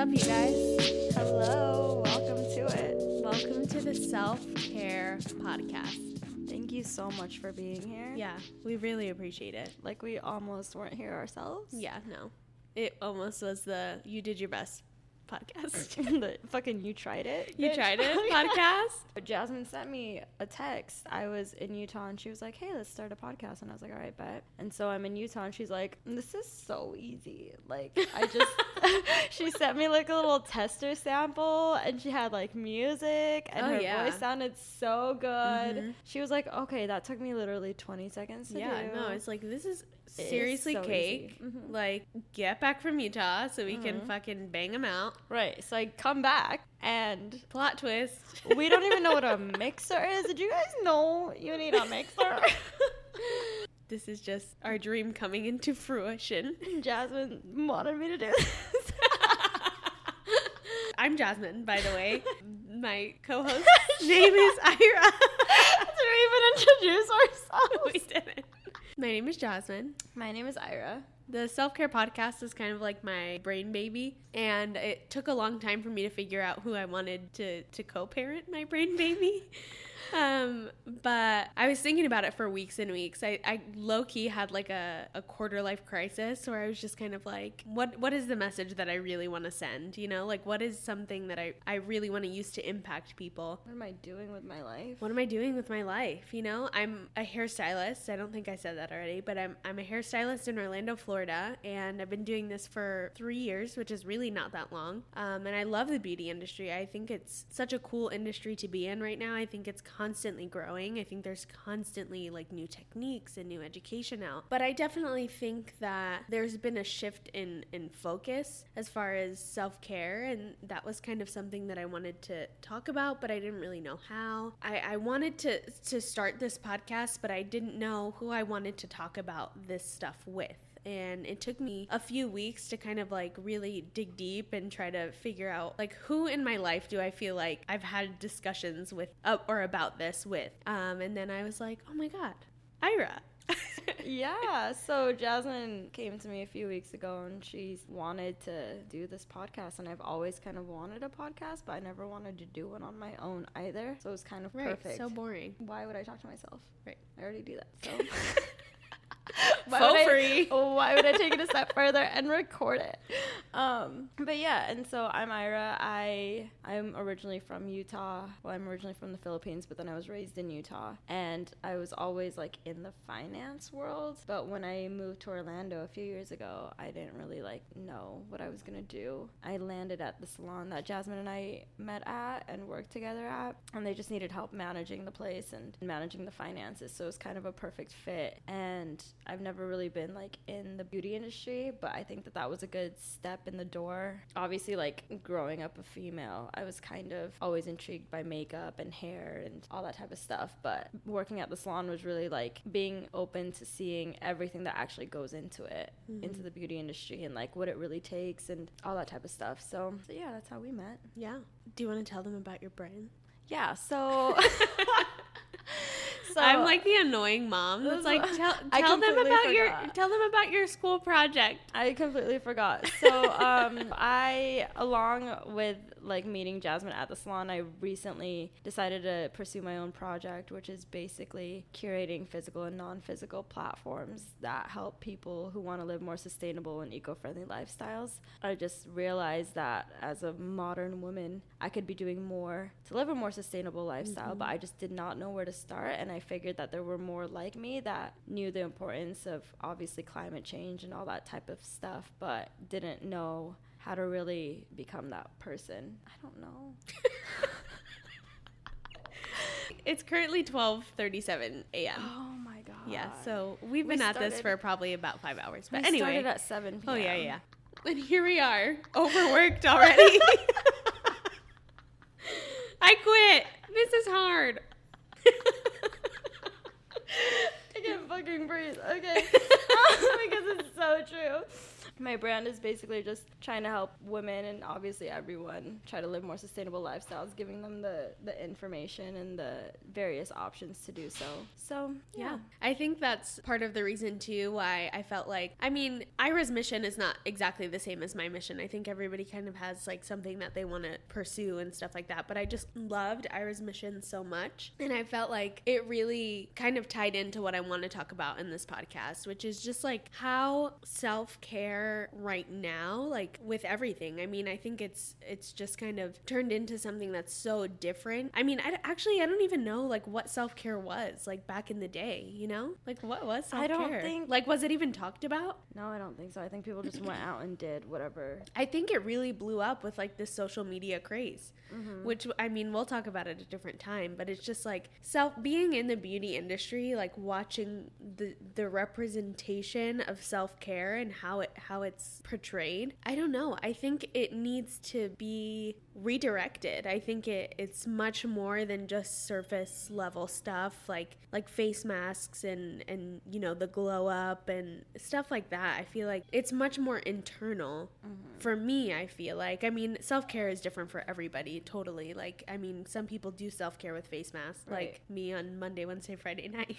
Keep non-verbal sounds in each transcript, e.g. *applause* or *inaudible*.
up, you guys? Hello, welcome to it. Welcome to the Self Care Podcast. Thank you so much for being here. Yeah, we really appreciate it. Like we almost weren't here ourselves. Yeah, no. It almost was the you did your best podcast. *laughs* the fucking you tried it. You bitch. tried it *laughs* podcast? Jasmin sent me a text. I was in Utah and she was like, "Hey, let's start a podcast." And I was like, "All right, bet." And so I'm in Utah and she's like, "This is so easy." Like I just *laughs* she sent me like a little tester sample and she had like music and Oh, her yeah. voice sounded so good. Mhm. She was like, "Okay, that took me literally 20 seconds to Yeah, do." Yeah, no, it's like this is It is seriously so cake. Mhm. Like, get back from Utah so we can Mhm. fucking bang them out. right. So I come back and Plot twist. we don't even know what a *laughs* mixer is. Did you guys know you need a mixer? *laughs* this is just our dream coming into fruition. *laughs* Jasmin wanted me to do this. I'm Jasmin, by the way. My co-host name is Aira. Did we even introduce ourselves? we didn't. My name is Jasmin. My name is Aira. The self care podcast is kind of like my brain baby, and it took a long time for me to figure out who I wanted to to co parent my brain baby. *laughs* Um, but I was thinking about it for weeks and weeks. I, I low key had like a, a quarter life crisis where I was just kind of like, what what is the message that I really want to send? You know, like what is something that I, I really want to use to impact people? What am I doing with my life? what am I doing with my life? You know, I'm a hairstylist. I don't think I said that already, but I'm, I'm a hairstylist in Orlando, Florida, and I've been doing this for three years, which is really not that long. Um, and I love the beauty industry. I think it's such a cool industry to be in right now. I think it's constantly growing. I think there's constantly like new techniques and new education out. But I definitely think that there's been a shift in, in focus as far as self care, and that was kind of something that I wanted to talk about, but I didn't really know how. I, I wanted to to start this podcast, but I didn't know who I wanted to talk about this stuff with. And it took me a few weeks to kind of like really dig deep and try to figure out like who in my life do I feel like I've had discussions with uh, or about this with. Um, and then I was like, oh my God, Aira. *laughs* yeah, so Jasmin came to me a few weeks ago and she wanted to do this podcast. And I've always kind of wanted a podcast, but I never wanted to do one on my own either. So it was kind of Right, perfect. so boring. Why would I talk to myself? Right. I already do that. So. *laughs* For would I- *laughs* why would I take it a step further and record it? Um, but yeah, and so I'm Aira. I I'm originally from Utah. Well, I'm originally from the Philippines, but then I was raised in Utah, and I was always like in the finance world. But when I moved to Orlando a few years ago, I didn't really like know what I was gonna do. I landed at the salon that Jasmin and I met at and worked together at, and they just needed help managing the place and managing the finances. So it was kind of a perfect fit. And I've never really been like in the beauty industry, but I think that that was a good step in the door. Obviously, like growing up a female, I was kind of always intrigued by makeup and hair and all that type of stuff. But working at the salon was really like being open to seeing everything that actually goes into it, mm-hmm. into the beauty industry, and like what it really takes and all that type of stuff. So, so yeah, that's how we met. Yeah. Do you want to tell them about your brain? Yeah, so. *laughs* so I'm like the annoying mom that's like *laughs* tell, tell them about your tell them about your school project. I completely forgot. So, um, *laughs* I, along with like meeting Jasmin at the salon, I recently decided to pursue my own project, which is basically curating physical and non physical platforms that help people who want to live more sustainable and eco friendly lifestyles. I just realized that as a modern woman, I could be doing more to live a more sustainable lifestyle, but mm-hmm. I just did not know where to start. And I figured that there were more like me that knew the importance of obviously climate change and all that type of stuff, but didn't know how to really become that person. I don't know. *laughs* It's currently 12:37 a.m. Oh my god. Yeah, so we've We been at this for probably about five hours. But we anyway, started at 7 p.m. oh yeah, yeah. And here we are, overworked already. *laughs* I quit. This is hard. *laughs* I can't fucking breathe. Okay. Oh, because it's so true. My brand is basically just trying to help women and obviously everyone try to live more sustainable lifestyles, giving them the, the information and the various options to do so. So, yeah. Yeah. I think that's part of the reason too why I felt like I mean, Aira's mission is not exactly the same as my mission. I think everybody kind of has like something that they want to pursue and stuff like that, but I just loved Aira's mission so much and I felt like it really kind of tied into what I want to talk about in this podcast, which is just like how right now like with everything. I mean, I think it's it's just kind of turned into something that's so different. I mean, I actually I don't even know like what self-care was like back in the day, you know? Like what was self-care? I don't think- like was it even talked about? No, I don't think so. I think people just went out and did whatever. I think it really blew up with like this social media craze, Mm-hmm. which I mean, we'll talk about at a different time, but it's just like self being in the beauty industry, like watching the the representation of self-care and how it how it's portrayed. I don't know. I think it needs to be redirected. I think it it's much more than just surface level stuff like like face masks and and you know the glow up and stuff like that. I feel like it's much more internal mm-hmm. for me. I feel like I mean self care is different for everybody. Totally. Like I mean some people do self care with face masks, Right. like me on Monday, Wednesday, Friday *laughs* night.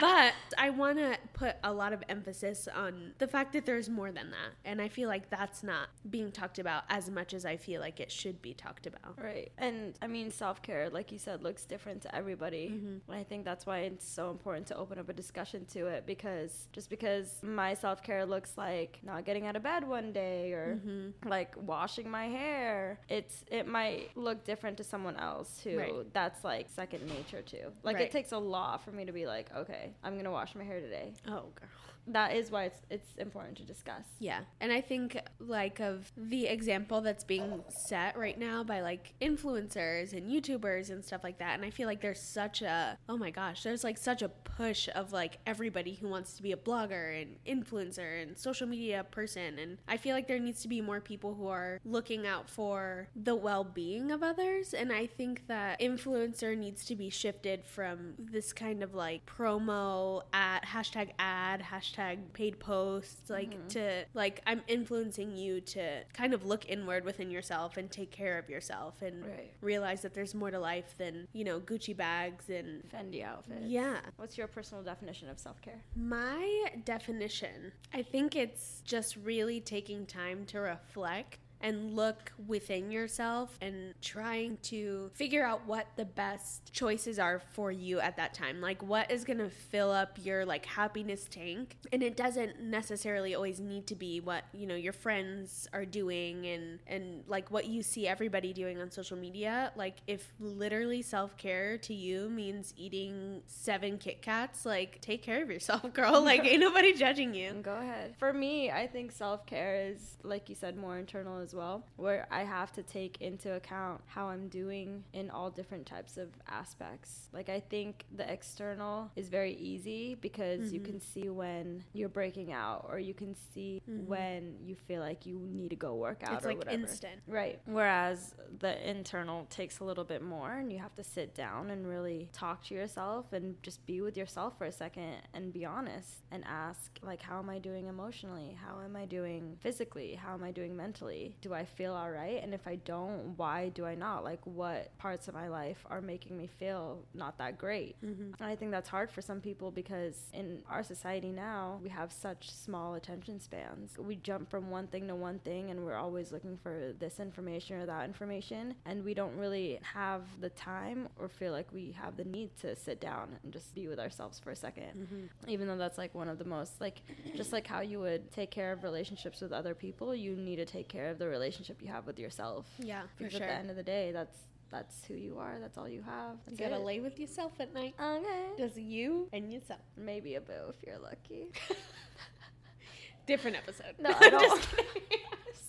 But I want to put a lot of emphasis on the fact that there's more than that, and I feel like that's not being talked about as much as I feel like it should be talked about. Right. And I mean, self care, like you said, looks different to everybody. Mm-hmm. And I think that's why it's so important to open up a discussion to it because just because my self care looks like not getting out of bed one day or Mm-hmm. like washing my hair, it's it might look different to someone else who Right. that's like second nature to. Like Right. it takes a lot for me to be like, okay, I'm gonna wash my hair today. Oh, girl. That is why it's it's important to discuss. Yeah. And I think like of the example that's being set right now by like influencers and YouTubers and stuff like that. And I feel like there's such a oh my gosh, there's like such a push of like everybody who wants to be a blogger and influencer and social media person. And I feel like there needs to be more people who are looking out for the well-being of others. And I think that influencer needs to be shifted from this kind of like promo at hashtag ad, hashtag paid posts, like mm-hmm. to like I'm influencing you to kind of look inward within yourself and take care of yourself and Right. realize that there's more to life than, you know, Gucci bags and Fendi outfits. yeah. What's your personal definition of self care? My definition, I think it's just really taking time to reflect and look within yourself and trying to figure out what the best choices are for you at that time. Like what is going to fill up your like happiness tank? And it doesn't necessarily always need to be what, you know, your friends are doing and and like what you see everybody doing on social media. Like if literally self-care to you means eating 7 Kit Kats, like take care of yourself, *laughs* girl. Like *laughs* ain't nobody judging you. Go ahead. For me, I think self care is, like you said, more internal as well, where I have to take into account how I'm doing in all different types of aspects. Like, I think the external is very easy because you mm-hmm. can see when you're breaking out, or you can see mm-hmm. when you feel like you need to go work out It's or like whatever. instant. Right. Whereas the internal takes a little bit more, and you have to sit down and really talk to yourself and just be with yourself for a second and be honest and ask, like, how am I doing emotionally? How am I doing physically? How am I doing mentally? Do I feel all right? And if I don't, why do I not? Like, what parts of my life are making me feel not that great? Mm-hmm. And I think that's hard for some people because in our society now, we have such small attention spans. We jump from one thing to one thing and we're always looking for this information or that information. And we don't really have the time or feel like we have the need to sit down and just be with ourselves for a 2nd mm-hmm. Even though that's like one of the most, like, just like how you would take care of relationships with other people, you need to take care of the relationship you have with yourself. Yeah, for Because sure. at the end of the day, that's that's who you are. That's all you have. You gotta it. lay with yourself at night. Okay. Just you and yourself. Maybe a boo if you're lucky. *laughs* Different episode. No, *laughs* I don't. *laughs*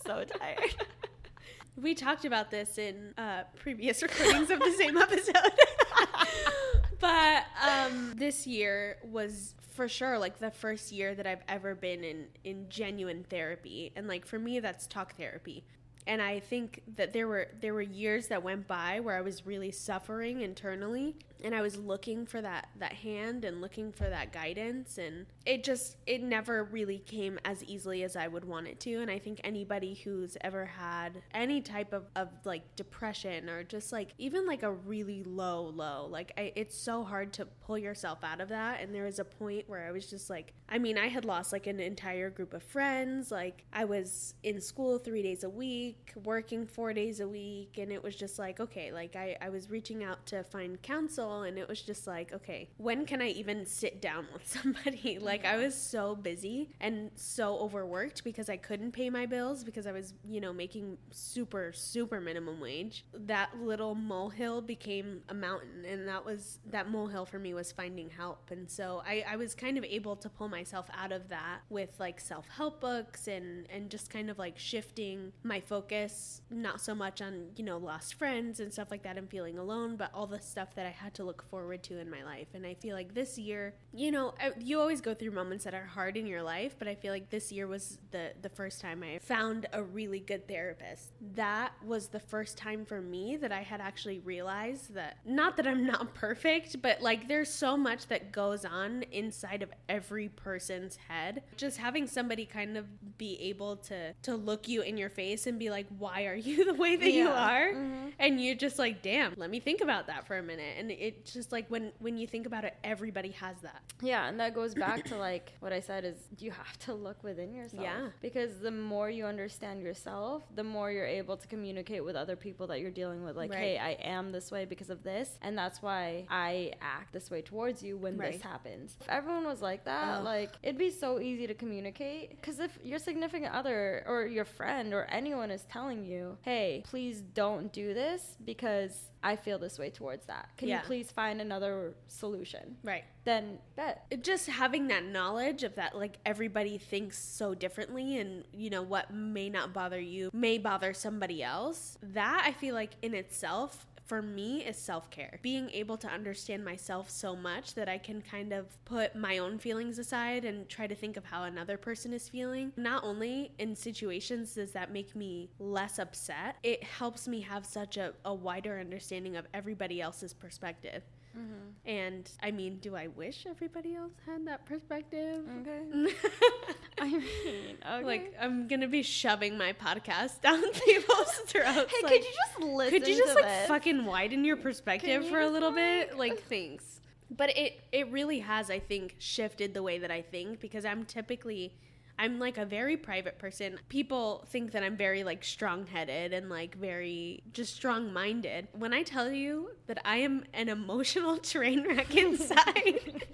So tired. We talked about this in uh, previous recordings of the same episode. but um, this year was for sure like the first year that I've ever been in in genuine therapy, and like for me, that's talk therapy. And I think that there were there were years that went by where I was really suffering internally and I was looking for that that hand and looking for that guidance and it just it never really came as easily as I would want it to. And I think anybody who's ever had any type of, of like depression or just like even like a really low low like I, it's so hard to pull yourself out of that. And there was a point where I was just like I mean I had lost like an entire group of friends. Like I was in school 3 days a week working 4 days a week and it was just like okay like I, I was reaching out to find counsel and it was just like okay when can i even sit down with *laughs* somebody? *laughs* Like i was so busy and so overworked because i couldn't pay my bills because i was you know making super super minimum wage. That little molehill became a mountain and that was that molehill for me was finding help. And so i, I was kind of able to pull myself out of that with like self-help books and and just kind of like shifting my focus not so much on you know lost friends and stuff like that and feeling alone but all the stuff that i had to look forward to in my life. And I feel like this year, you know, you always go through moments that are hard in your life, but I feel like this year was the the first time I found a really good therapist. That was the first time for me that I had actually realized that not that I'm not *laughs* perfect, but like there's so much that goes on inside of every person's head. Just having somebody kind of be able to to look you in your face and be like, "Why are you *laughs* the way that yeah. you are?" Mm-hmm. And you're just like, "Damn, let me think about that for a minute." And it just like when when you think about it, everybody has that. Yeah, and that goes back to *clears throat* like what I said is you have to look within yourself. Yeah. Because the more you understand yourself, the more you're able to communicate with other people that you're dealing with. Like, right. hey, I am this way because of this, and that's why I act this way towards you when right. this happens. If everyone was like that, oh. like it'd be so easy to communicate. Because if your significant other or your friend or anyone is telling you, hey, please don't do this because I feel this way towards that. Can yeah. you please find another solution? Right. Then bet. Just having that knowledge of that, like everybody thinks so differently, and you know what may not bother you may bother somebody else. That I feel like in itself for me is self care. Being able to understand myself so much that I can kind of put my own feelings aside and try to think of how another person is feeling. Not only in situations does that make me less upset, it helps me have such a, a wider understanding of everybody else's perspective. Mm-hmm. And I mean, do I wish everybody else had that perspective? Okay. *laughs* I mean, okay. like I'm gonna be shoving my podcast *laughs* down people's throats. hey, like, could you just listen? Could you just like this? fucking widen your perspective for a little bit? Like, thanks. But it it really has, I think, shifted the way that I think because I'm typically I'm like a very private person. People think that I'm very like strong headed and like very just strong minded. When I tell you that I am an emotional *laughs* train wreck *laughs* inside.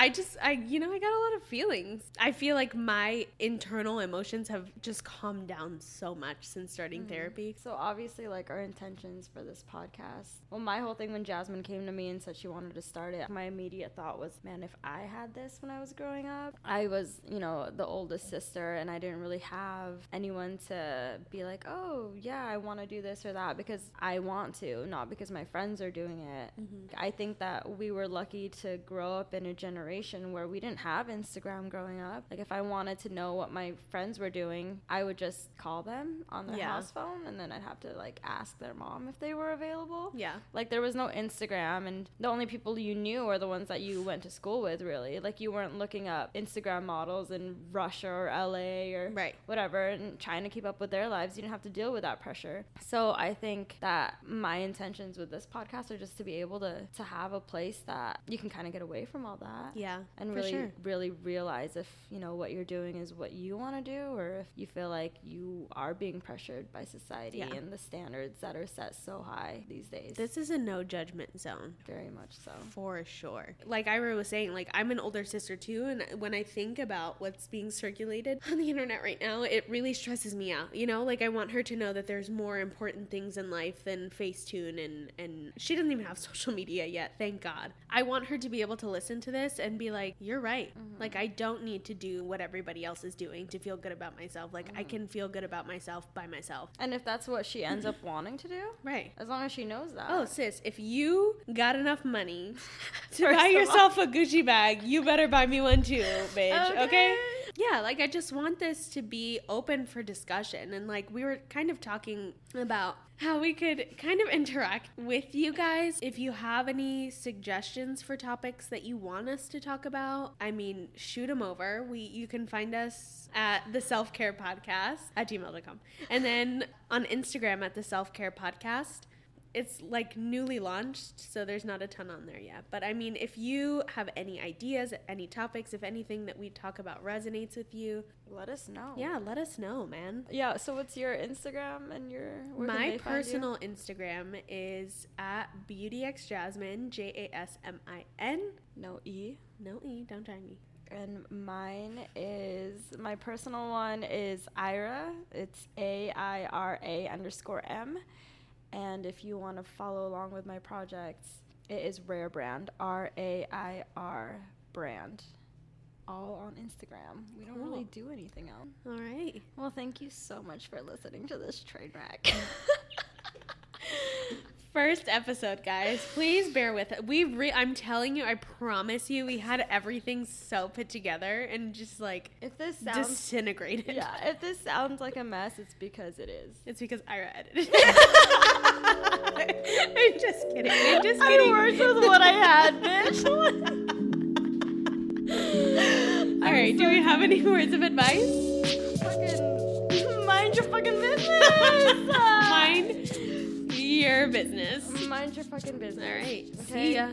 I just, I, you know, I got a lot of feelings. I feel like my internal emotions have just calmed down so much since starting mm-hmm. therapy. So, obviously, like our intentions for this podcast. Well, my whole thing when Jasmin came to me and said she wanted to start it, my immediate thought was, man, if I had this when I was growing up, I was, you know, the oldest sister and I didn't really have anyone to be like, oh, yeah, I want to do this or that because I want to, not because my friends are doing it. Mm-hmm. I think that we were lucky to grow up in a generation generation where we didn't have Instagram growing up. Like if I wanted to know what my friends were doing, I would just call them on their yeah. house phone and then I'd have to like ask their mom if they were available. Yeah. Like there was no Instagram and the only people you knew are the ones that you went to school with really. Like you weren't looking up Instagram models in Russia or LA or right. whatever and trying to keep up with their lives. You didn't have to deal with that pressure. So I think that my intentions with this podcast are just to be able to to have a place that you can kind of get away from all that that. Yeah. And really, sure. really realize if, you know, what you're doing is what you want to do or if you feel like you are being pressured by society yeah. and the standards that are set so high these days. This is a no judgment zone. Very much so. For sure. Like Aira was saying, like I'm an older sister too. And when I think about what's being circulated *laughs* on the internet right now, it really stresses me out. You know, like I want her to know that there's more important things in life than Facetune and, and she doesn't even have *laughs* social media yet. Thank God. I want her to be able to listen to this and be like, you're right. Mm-hmm. Like, I don't need to do what everybody else is doing to feel good about myself. Like, mm-hmm. I can feel good about myself by myself. And if that's what she *laughs* ends up wanting to do, right? As long as she knows that. Oh, sis, if you got enough money *laughs* to buy yourself a Gucci bag, you better buy me one too, *laughs* bitch. okay? okay? Yeah, like I just want this to be open for discussion. And like we were kind of talking about how we could kind of interact with you guys. If you have any suggestions for topics that you want us to talk about, I mean, shoot them over. We you can find us at the self care podcast at gmail.com. And then on Instagram at the self care podcast it's like newly launched, so there's not a ton on there yet. But I mean, if you have any ideas, any topics, if anything that we talk about resonates with you, Let us know. yeah, let us know, man. Yeah. So what's your Instagram and your My they find you? personal Instagram is at beautyxjasmin, J A S M I N. no e. No E, don't try me. And mine is my personal one is Aira. It's A I R A underscore M. And if you want to follow along with my projects, it is Rair Brand R A I R brand. All on Instagram. We don't really do anything else. All right. Well, thank you so much for listening to this train wreck. *laughs* First episode, guys. Please bear with it. We re- I'm telling you, I promise you, we had everything so put together and just like if this sounds disintegrated. yeah, if this sounds like a mess, it's because it is. It's because Aira edited. *laughs* *laughs* *laughs* I'm just kidding. I'm just kidding. worked with what I had, bitch. *laughs* All right. Do we have any words of advice? fucking mind your fucking business. *laughs* Mind your business. Mind your fucking business. All right. Okay? See ya.